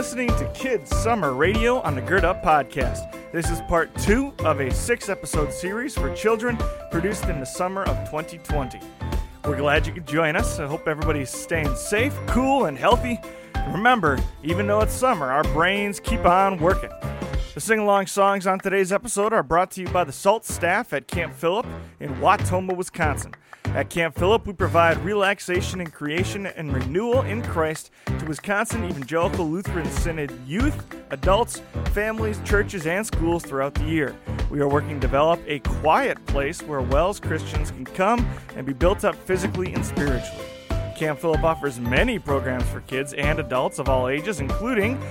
listening to Kids Summer Radio on the Gird Up Podcast. This is part two of a six episode series for children produced in the summer of 2020. We're glad you could join us. I hope everybody's staying safe, cool, and healthy. Remember, even though it's summer, our brains keep on working. The sing along songs on today's episode are brought to you by the SALT staff at Camp Phillip in Wautoma, Wisconsin. At Camp Phillip, we provide relaxation and creation and renewal in Christ to Wisconsin Evangelical Lutheran Synod youth, adults, families, churches, and schools throughout the year. We are working to develop a quiet place where WELS Christians can come and be built up physically and spiritually. Camp Phillip offers many programs for kids and adults of all ages, including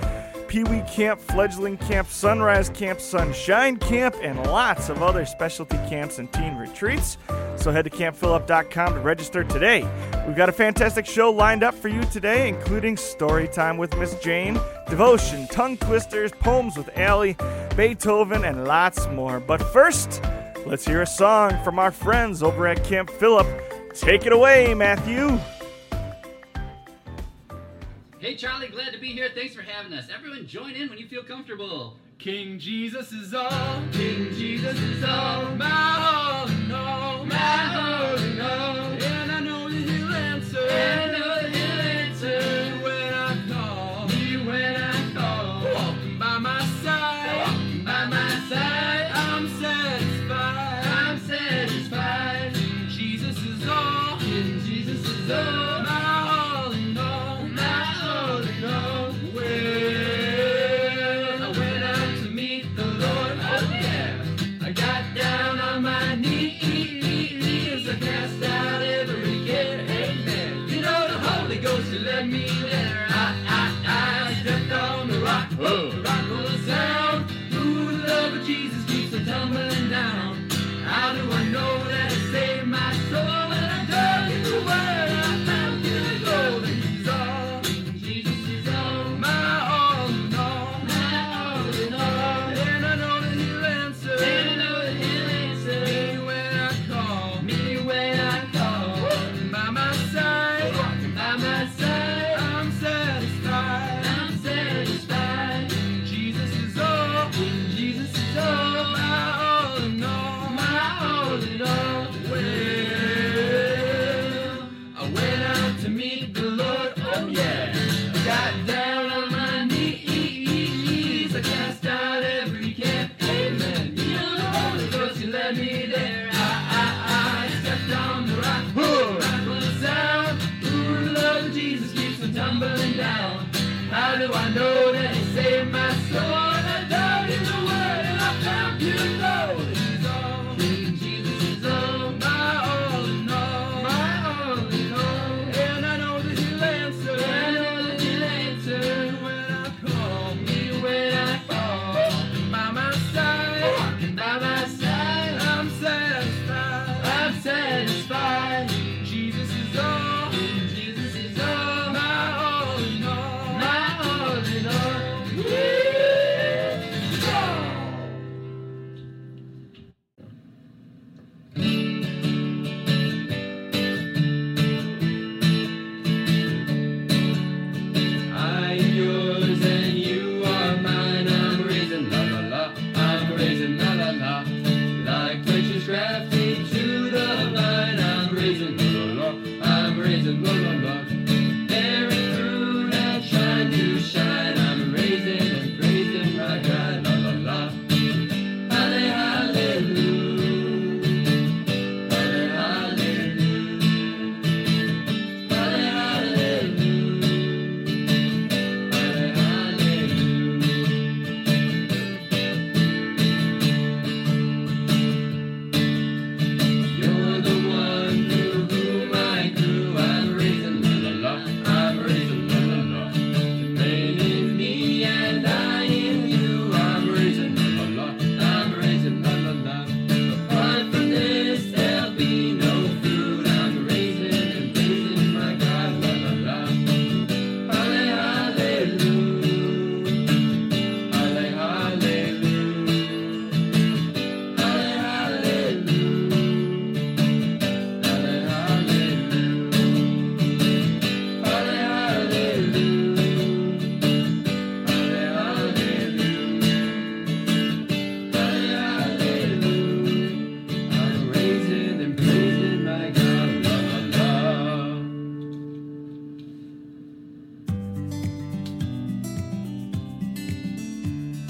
Pee Wee Camp, Fledgling Camp, Sunrise Camp, Sunshine Camp, and lots of other specialty camps and teen retreats. So head to campphillip.com to register today. We've got a fantastic show lined up for you today, including story time with Miss Jane, devotion, tongue twisters, poems with Allie, Beethoven, and lots more. But first, let's hear a song from our friends over at Camp Phillip. Take it away, Matthew. Hey Charlie, glad to be here. Thanks for having us. Everyone join in when you feel comfortable. King Jesus is all, King Jesus is all, my all in all, my all all.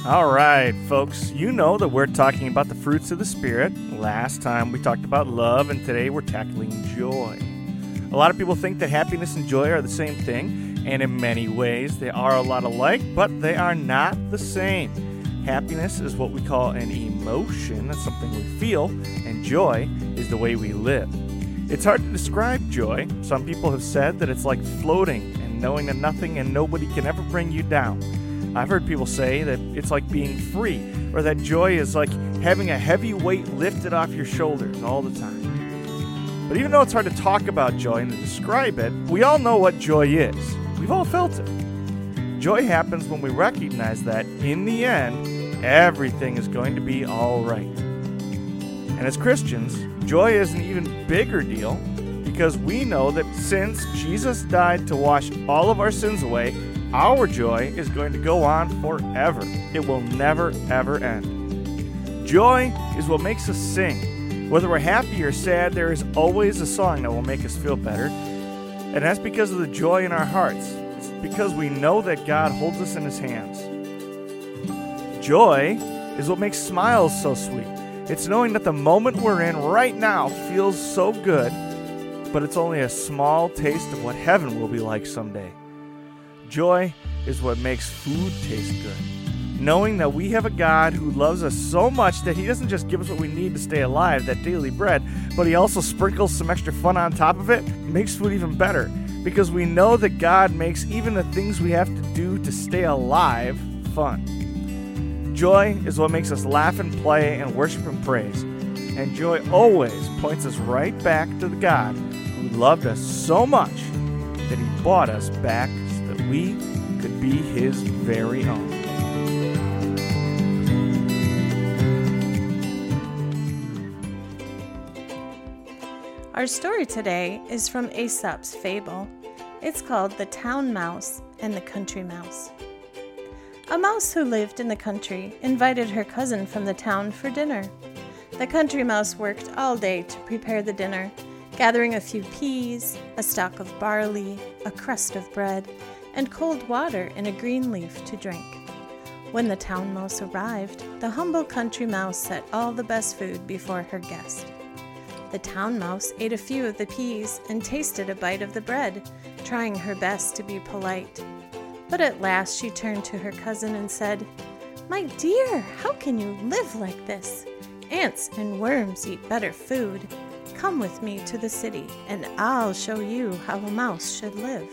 All right, folks, you know that we're talking about the fruits of the Spirit. Last time we talked about love, and today we're tackling joy. A lot of people think that happiness and joy are the same thing, and in many ways they are a lot alike, but they are not the same. Happiness is what we call an emotion, that's something we feel, and joy is the way we live. It's hard to describe joy. Some people have said that it's like floating and knowing that nothing and nobody can ever bring you down. I've heard people say that it's like being free, or that joy is like having a heavy weight lifted off your shoulders all the time. But even though it's hard to talk about joy and to describe it, we all know what joy is. We've all felt it. Joy happens when we recognize that, in the end, everything is going to be all right. And as Christians, joy is an even bigger deal because we know that since Jesus died to wash all of our sins away, our joy is going to go on forever. It will never, ever end. Joy is what makes us sing. Whether we're happy or sad, there is always a song that will make us feel better. And that's because of the joy in our hearts. It's because we know that God holds us in his hands. Joy is what makes smiles so sweet. It's knowing that the moment we're in right now feels so good, but it's only a small taste of what heaven will be like someday. Joy is what makes food taste good. Knowing that we have a God who loves us so much that He doesn't just give us what we need to stay alive, that daily bread, but He also sprinkles some extra fun on top of it, makes food even better. Because we know that God makes even the things we have to do to stay alive fun. Joy is what makes us laugh and play and worship and praise. And joy always points us right back to the God who loved us so much that He bought us back we could be his very own. Our story today is from Aesop's fable. It's called The Town Mouse and the Country Mouse. A mouse who lived in the country invited her cousin from the town for dinner. The country mouse worked all day to prepare the dinner, gathering a few peas, a stalk of barley, a crust of bread, and cold water in a green leaf to drink. When the town mouse arrived, the humble country mouse set all the best food before her guest. The town mouse ate a few of the peas and tasted a bite of the bread, trying her best to be polite. But at last she turned to her cousin and said, My dear, how can you live like this? Ants and worms eat better food. Come with me to the city, and I'll show you how a mouse should live.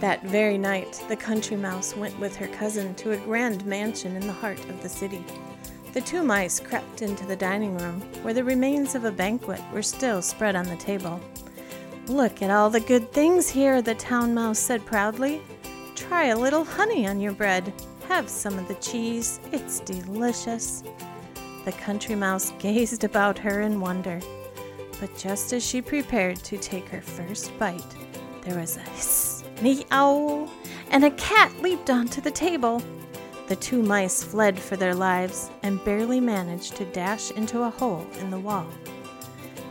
That very night, the country mouse went with her cousin to a grand mansion in the heart of the city. The two mice crept into the dining room, where the remains of a banquet were still spread on the table. Look at all the good things here, the town mouse said proudly. Try a little honey on your bread. Have some of the cheese. It's delicious. The country mouse gazed about her in wonder. But just as she prepared to take her first bite, there was a hiss meow, and a cat leaped onto the table. The two mice fled for their lives and barely managed to dash into a hole in the wall.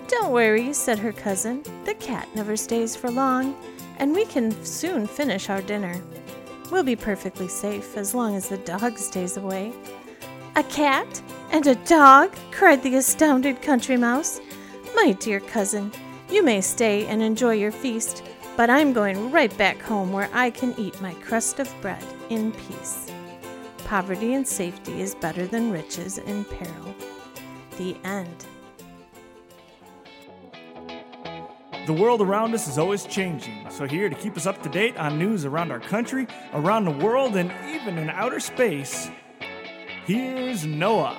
Don't worry, said her cousin. The cat never stays for long, and we can soon finish our dinner. We'll be perfectly safe as long as the dog stays away. A cat and a dog? cried the astounded country mouse. My dear cousin, you may stay and enjoy your feast, but I'm going right back home where I can eat my crust of bread in peace. Poverty and safety is better than riches in peril. The end. The world around us is always changing, so here to keep us up to date on news around our country, around the world, and even in outer space, here's Noah.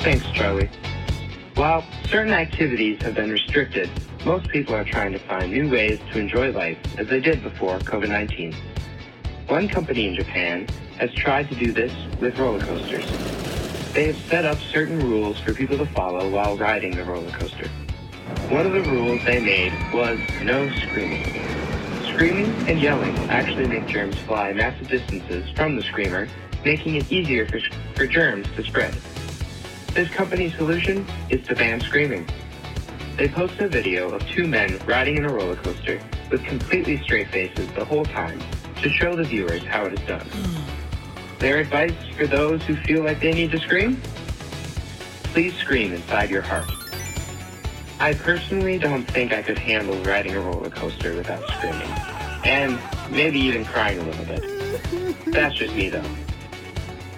Thanks, Charlie. While certain activities have been restricted, most people are trying to find new ways to enjoy life as they did before COVID-19. One company in Japan has tried to do this with roller coasters. They have set up certain rules for people to follow while riding the roller coaster. One of the rules they made was no screaming. Screaming and yelling actually make germs fly massive distances from the screamer, making it easier for, for germs to spread. This company's solution is to ban screaming. they posted a video of two men riding in a roller coaster with completely straight faces the whole time to show the viewers how it is done. Their advice for those who feel like they need to scream? Please scream inside your heart. I personally don't think I could handle riding a roller coaster without screaming. And maybe even crying a little bit. That's just me though.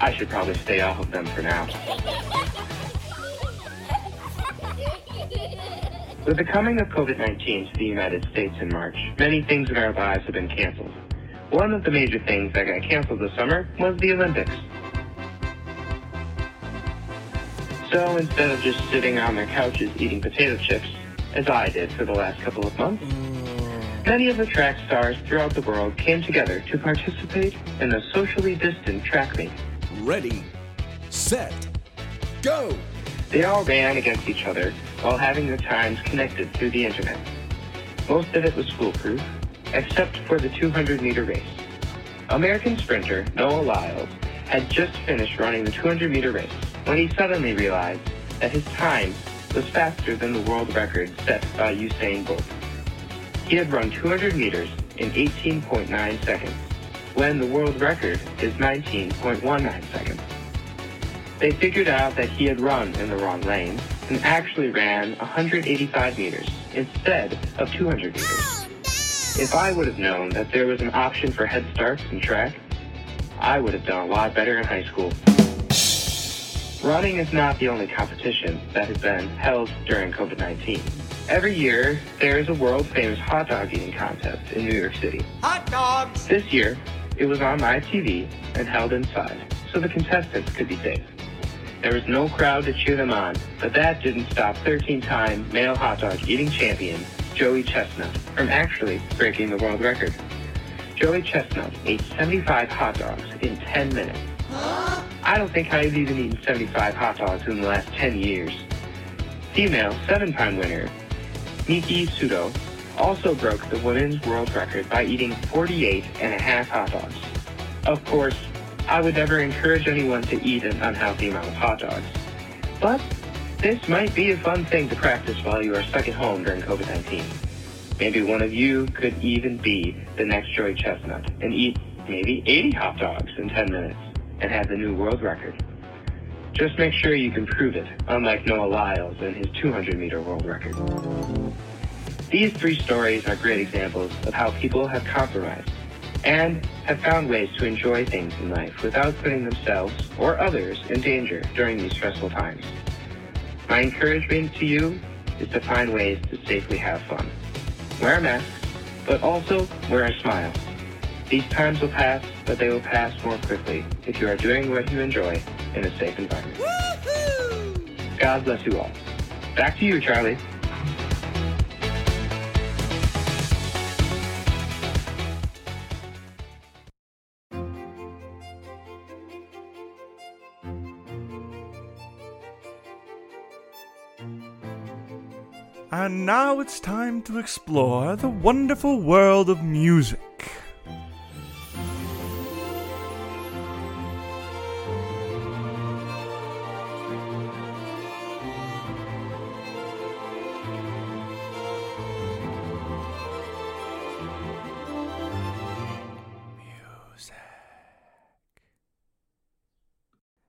I should probably stay off of them for now. With the coming of COVID-19 to the United States in March, many things in our lives have been canceled. One of the major things that got canceled this summer was the Olympics. So instead of just sitting on their couches eating potato chips, as I did for the last couple of months, mm. many of the track stars throughout the world came together to participate in a socially distant track meet. Ready, set, go! They all ran against each other while having their times connected through the internet. Most of it was foolproof, except for the 200 meter race. American sprinter Noah Lyles had just finished running the 200 meter race when he suddenly realized that his time was faster than the world record set by Usain Bolt. He had run 200 meters in 18.9 seconds, when the world record is 19.19 seconds. They figured out that he had run in the wrong lane and actually ran 185 meters instead of 200 meters. If I would have known that there was an option for head starts in track, I would have done a lot better in high school. Running is not the only competition that has been held during COVID-19. Every year, there is a world-famous hot dog eating contest in New York City. Hot dogs! This year, it was on live TV and held inside, so the contestants could be safe. There was no crowd to cheer them on, but that didn't stop 13-time male hot dog eating champion Joey Chestnut from actually breaking the world record. Joey Chestnut ate 75 hot dogs in 10 minutes. I don't think I've even eaten 75 hot dogs in the last 10 years. Female seven-time winner Miki Sudo also broke the women's world record by eating 48 and a half hot dogs. Of course, I would never encourage anyone to eat an unhealthy amount of hot dogs. But this might be a fun thing to practice while you are stuck at home during COVID-19. Maybe one of you could even be the next Joy Chestnut and eat maybe 80 hot dogs in 10 minutes and have the new world record. Just make sure you can prove it, unlike Noah Lyles and his 200 meter world record. These three stories are great examples of how people have compromised and have found ways to enjoy things in life without putting themselves or others in danger during these stressful times. My encouragement to you is to find ways to safely have fun. Wear a mask, but also wear a smile. These times will pass, but they will pass more quickly if you are doing what you enjoy in a safe environment. Woo-hoo! God bless you all. Back to you, Charlie. And now it's time to explore the wonderful world of music.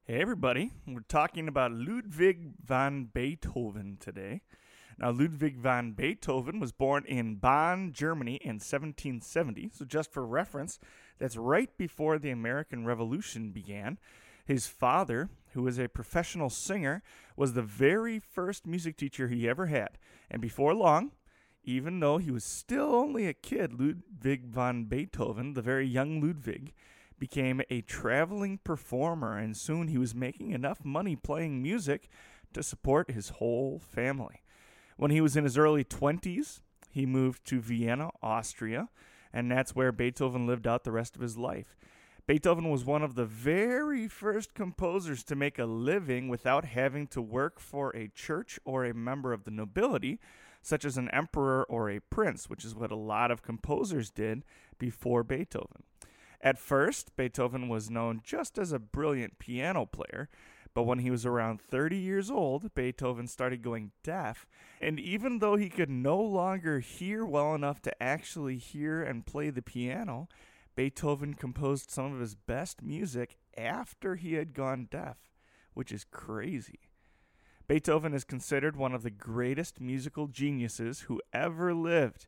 Hey, everybody. We're talking about Ludwig van Beethoven today. Now, Ludwig van Beethoven was born in Bonn, Germany in 1770. So, just for reference, that's right before the American Revolution began. His father, who was a professional singer, was the very first music teacher he ever had. And before long, even though he was still only a kid, Ludwig van Beethoven, the very young Ludwig, became a traveling performer, and soon he was making enough money playing music to support his whole family. When he was in his early 20s, he moved to Vienna, Austria, and that's where Beethoven lived out the rest of his life. Beethoven was one of the very first composers to make a living without having to work for a church or a member of the nobility, such as an emperor or a prince, which is what a lot of composers did before Beethoven. At first, Beethoven was known just as a brilliant piano player, But when he was around 30 years old, Beethoven started going deaf, and even though he could no longer hear well enough to actually hear and play the piano, Beethoven composed some of his best music after he had gone deaf, which is crazy. Beethoven is considered one of the greatest musical geniuses who ever lived.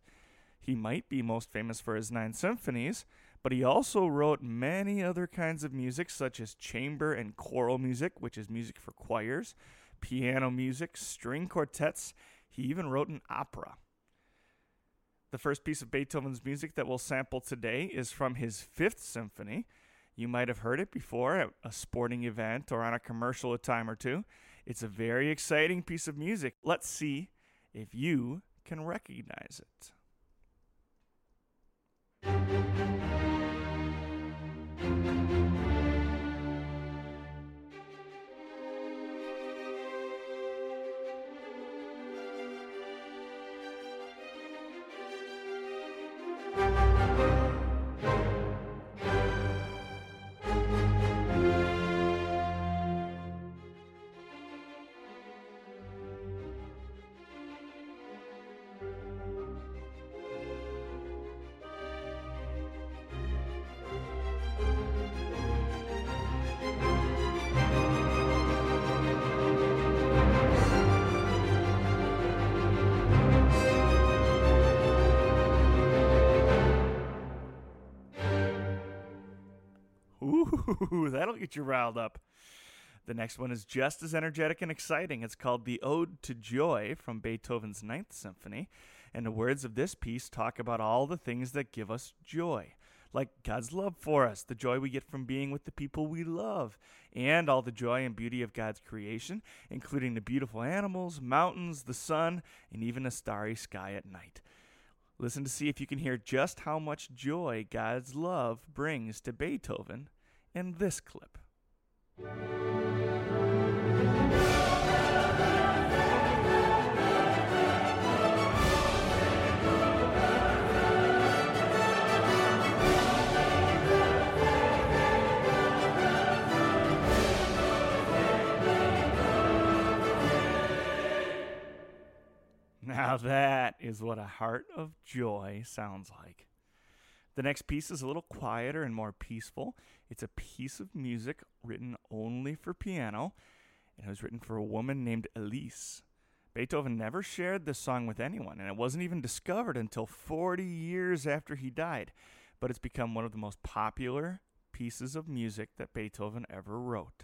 He might be most famous for his nine symphonies, but he also wrote many other kinds of music, such as chamber and choral music, which is music for choirs, piano music, string quartets. He even wrote an opera. The first piece of Beethoven's music that we'll sample today is from his Fifth Symphony. You might have heard it before at a sporting event or on a commercial a time or two. It's a very exciting piece of music. Let's see if you can recognize it. Ooh, that'll get you riled up. The next one is just as energetic and exciting. It's called The Ode to Joy from Beethoven's Ninth Symphony. And the words of this piece talk about all the things that give us joy, like God's love for us, the joy we get from being with the people we love, and all the joy and beauty of God's creation, including the beautiful animals, mountains, the sun, and even a starry sky at night. Listen to see if you can hear just how much joy God's love brings to Beethoven in this clip. Now that is what a heart of joy sounds like. The next piece is a little quieter and more peaceful. It's a piece of music written only for piano, and it was written for a woman named Elise. Beethoven never shared this song with anyone, and it wasn't even discovered until 40 years after he died. But it's become one of the most popular pieces of music that Beethoven ever wrote.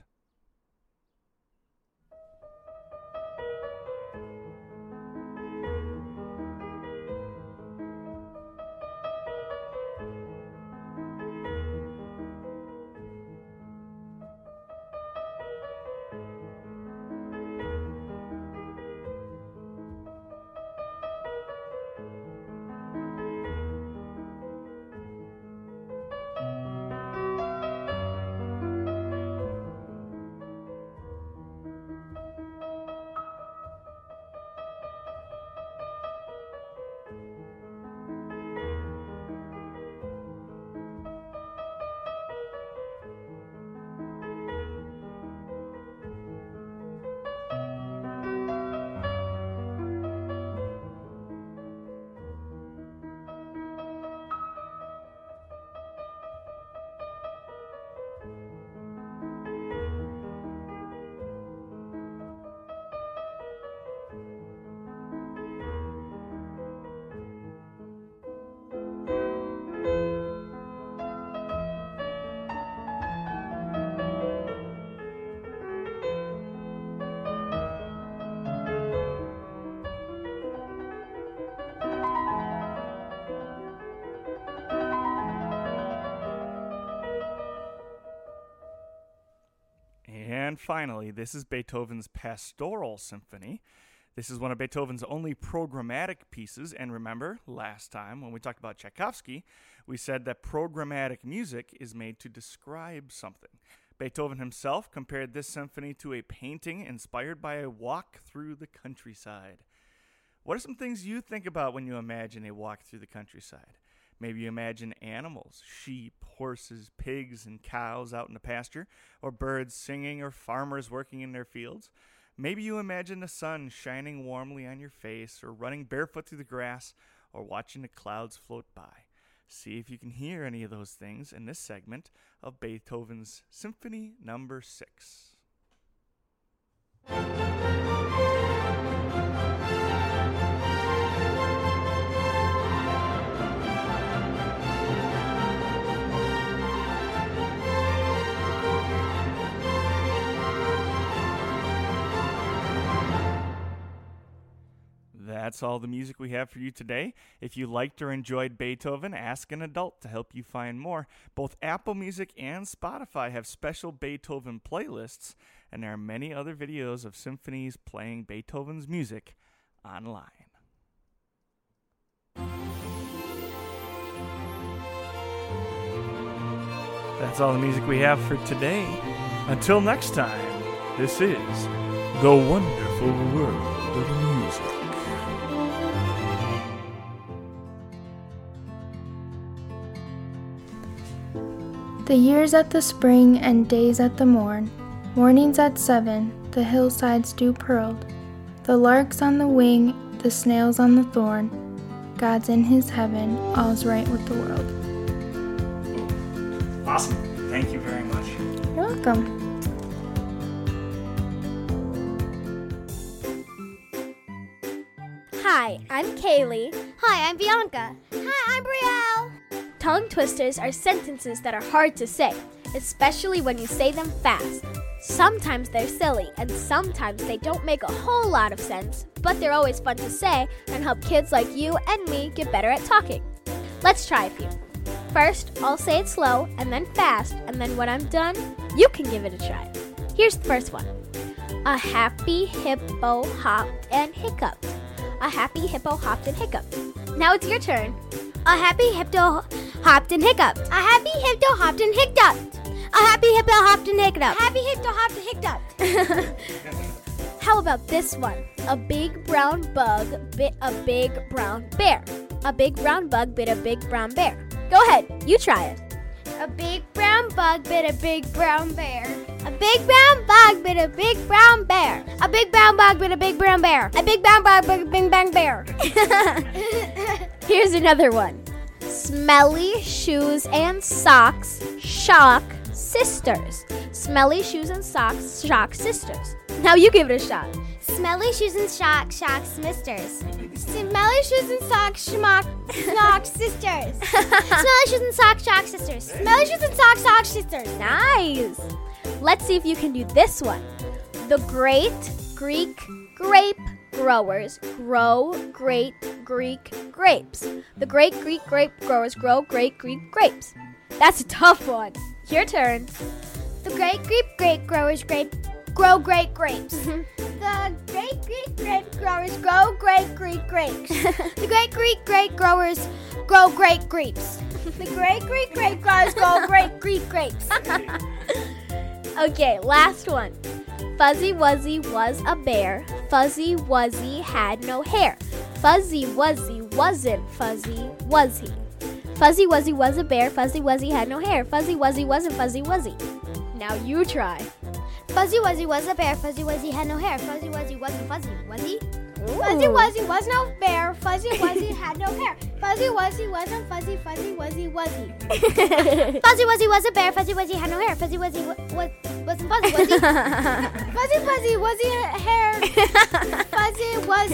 Finally, this is Beethoven's Pastoral Symphony. This is one of Beethoven's only programmatic pieces. And remember, last time when we talked about Tchaikovsky, we said that programmatic music is made to describe something. Beethoven himself compared this symphony to a painting inspired by a walk through the countryside. What are some things you think about when you imagine a walk through the countryside? Maybe you imagine animals, sheep, horses, pigs, and cows out in the pasture, or birds singing, or farmers working in their fields. Maybe you imagine the sun shining warmly on your face, or running barefoot through the grass, or watching the clouds float by. See if you can hear any of those things in this segment of Beethoven's Symphony Number 6. That's all the music we have for you today. If you liked or enjoyed Beethoven, ask an adult to help you find more. Both Apple Music and Spotify have special Beethoven playlists, and there are many other videos of symphonies playing Beethoven's music online. That's all the music we have for today. Until next time, this is The Wonderful World The years at the spring and days at the morn, mornings at seven, the hillsides dew pearled, the larks on the wing, the snails on the thorn. God's in his heaven, all's right with the world. Awesome. Thank you very much. You're welcome. Hi, I'm Kaylee. Hi, I'm Bianca. Hi, I'm Brielle. Tongue twisters are sentences that are hard to say, especially when you say them fast. Sometimes they're silly, and sometimes they don't make a whole lot of sense, but they're always fun to say and help kids like you and me get better at talking. Let's try a few. First, I'll say it slow and then fast, and then when I'm done, you can give it a try. Here's the first one A happy hippo hopped and hiccuped. A happy hippo hopped and hiccuped. Now it's your turn. A happy hippo hopped and hiccuped. A happy hippo hopped and hiccuped. A happy hippo hopped and hiccuped. A happy hippo hopped and hiccuped. How about this one? A big brown bug bit a big brown bear. A big brown bug bit a big brown bear. Go ahead, you try it. A big brown bug bit a big brown bear. A big brown bug bit a big brown bear. A big brown bug bit a big brown bear. A big brown bug bit a big brown bear. Here's another one. Smelly shoes and socks shock sisters. Smelly shoes and socks shock sisters. Now you give it a shot. Smelly shoes and shock shock sisters. Smelly shoes and socks schmock shock sisters. Smelly shoes and socks shock sisters. Smelly shoes and socks shock sisters. Nice. Let's see if you can do this one. The great Greek grape growers grow great Greek grapes. The great Greek grape growers grow great Greek grapes. That's a tough one. Your turn. The great Greek grape growers grape grow great grapes. the great Greek grape growers grow great Greek grapes. the great Greek grape growers grow great grapes. the great Greek grape growers grow great Greek grapes. okay, last one. Fuzzy Wuzzy was a bear. Fuzzy Wuzzy had no hair. Fuzzy Wuzzy wasn't fuzzy, was he? Fuzzy Wuzzy was a bear. Fuzzy Wuzzy had no hair. Fuzzy Wuzzy wasn't fuzzy, was he? Now you try. Fuzzy Wuzzy was a bear. Fuzzy Wuzzy had no hair. Fuzzy Wuzzy wasn't fuzzy, was he? Fuzzy Wuzzy was no bear. Fuzzy Wuzzy had no hair. Fuzzy Wuzzy wasn't fuzzy, fuzzy Wuzzy, he? fuzzy Wuzzy was a bear. Fuzzy Wuzzy had no hair. Fuzzy Wuzzy wa- was, wasn't fuzzy, he? fuzzy Fuzzy was he hair? fuzzy was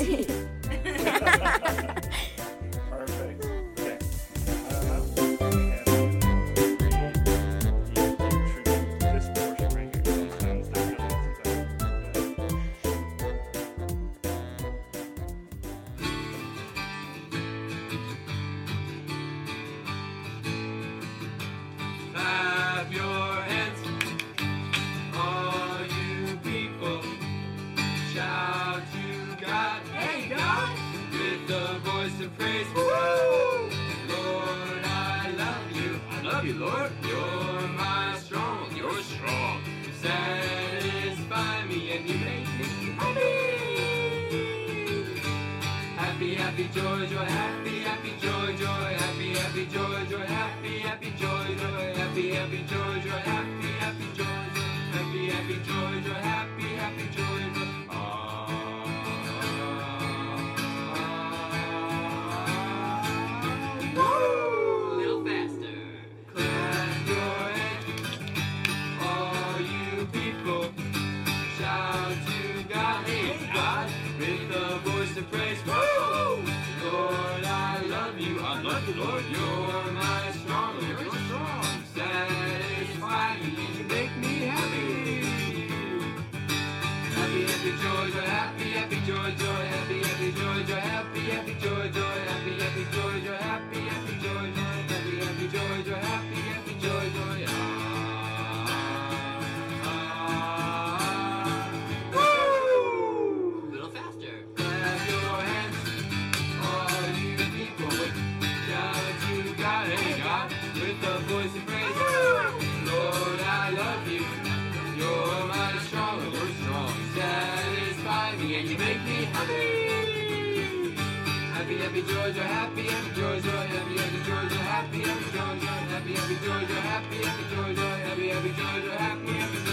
happy, happy joy, happy, happy joy, happy, happy joy, happy, happy joy, happy, happy joy, happy, happy joy, happy, happy joy,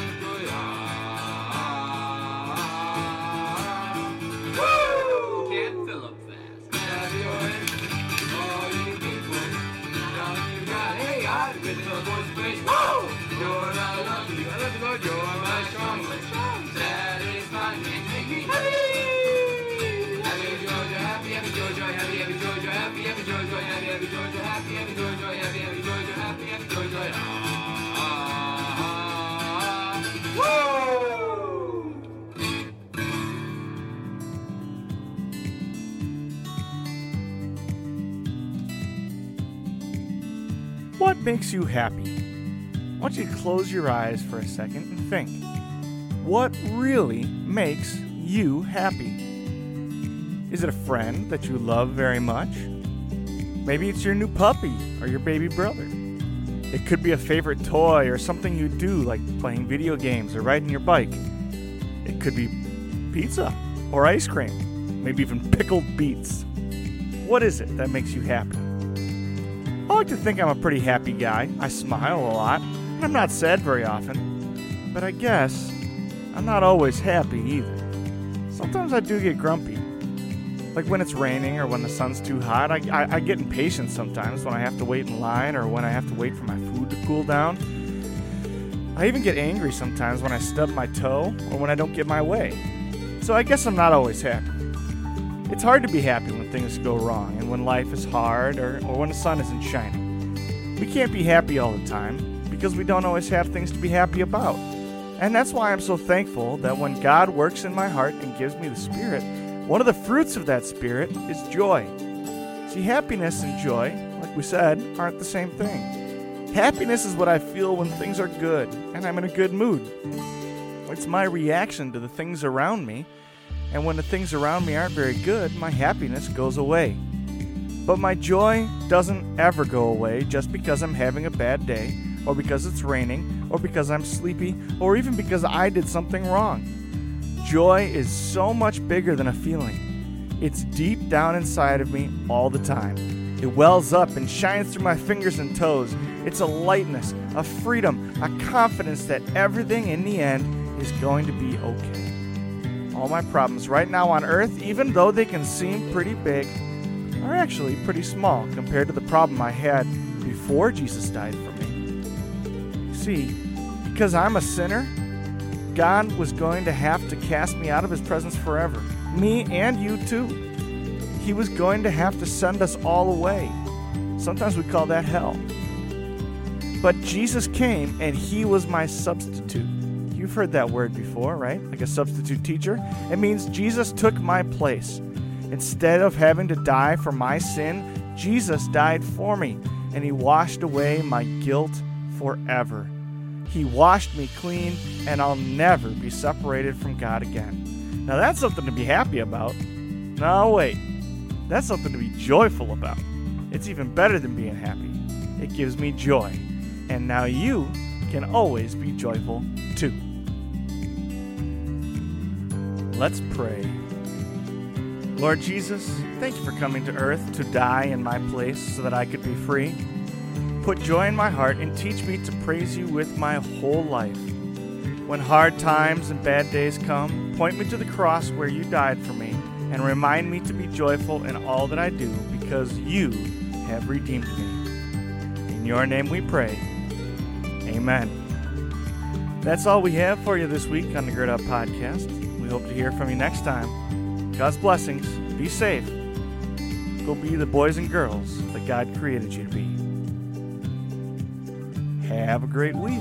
What makes you happy? I want you to close your eyes for a second and think. What really makes you happy? Is it a friend that you love very much? Maybe it's your new puppy or your baby brother. It could be a favorite toy or something you do, like playing video games or riding your bike. It could be pizza or ice cream, maybe even pickled beets. What is it that makes you happy? Like to think I'm a pretty happy guy. I smile a lot, and I'm not sad very often. But I guess I'm not always happy either. Sometimes I do get grumpy. Like when it's raining or when the sun's too hot, I, I, I get impatient sometimes when I have to wait in line or when I have to wait for my food to cool down. I even get angry sometimes when I stub my toe or when I don't get my way. So I guess I'm not always happy. It's hard to be happy when things go wrong and when life is hard or, or when the sun isn't shining. We can't be happy all the time because we don't always have things to be happy about. And that's why I'm so thankful that when God works in my heart and gives me the Spirit, one of the fruits of that Spirit is joy. See, happiness and joy, like we said, aren't the same thing. Happiness is what I feel when things are good and I'm in a good mood. It's my reaction to the things around me, and when the things around me aren't very good, my happiness goes away. But my joy doesn't ever go away just because I'm having a bad day, or because it's raining, or because I'm sleepy, or even because I did something wrong. Joy is so much bigger than a feeling. It's deep down inside of me all the time. It wells up and shines through my fingers and toes. It's a lightness, a freedom, a confidence that everything in the end is going to be okay. All my problems right now on earth, even though they can seem pretty big, are actually pretty small compared to the problem I had before Jesus died for me. You see, because I'm a sinner, God was going to have to cast me out of his presence forever. Me and you too. He was going to have to send us all away. Sometimes we call that hell. But Jesus came and he was my substitute. You've heard that word before, right? Like a substitute teacher. It means Jesus took my place. Instead of having to die for my sin, Jesus died for me, and he washed away my guilt forever. He washed me clean, and I'll never be separated from God again. Now that's something to be happy about. No, wait. That's something to be joyful about. It's even better than being happy. It gives me joy. And now you can always be joyful too. Let's pray. Lord Jesus, thank you for coming to earth to die in my place so that I could be free. Put joy in my heart and teach me to praise you with my whole life. When hard times and bad days come, point me to the cross where you died for me and remind me to be joyful in all that I do because you have redeemed me. In your name we pray. Amen. That's all we have for you this week on the Gird Up Podcast. Hope to hear from you next time. God's blessings. Be safe. Go be the boys and girls that God created you to be. Have a great week.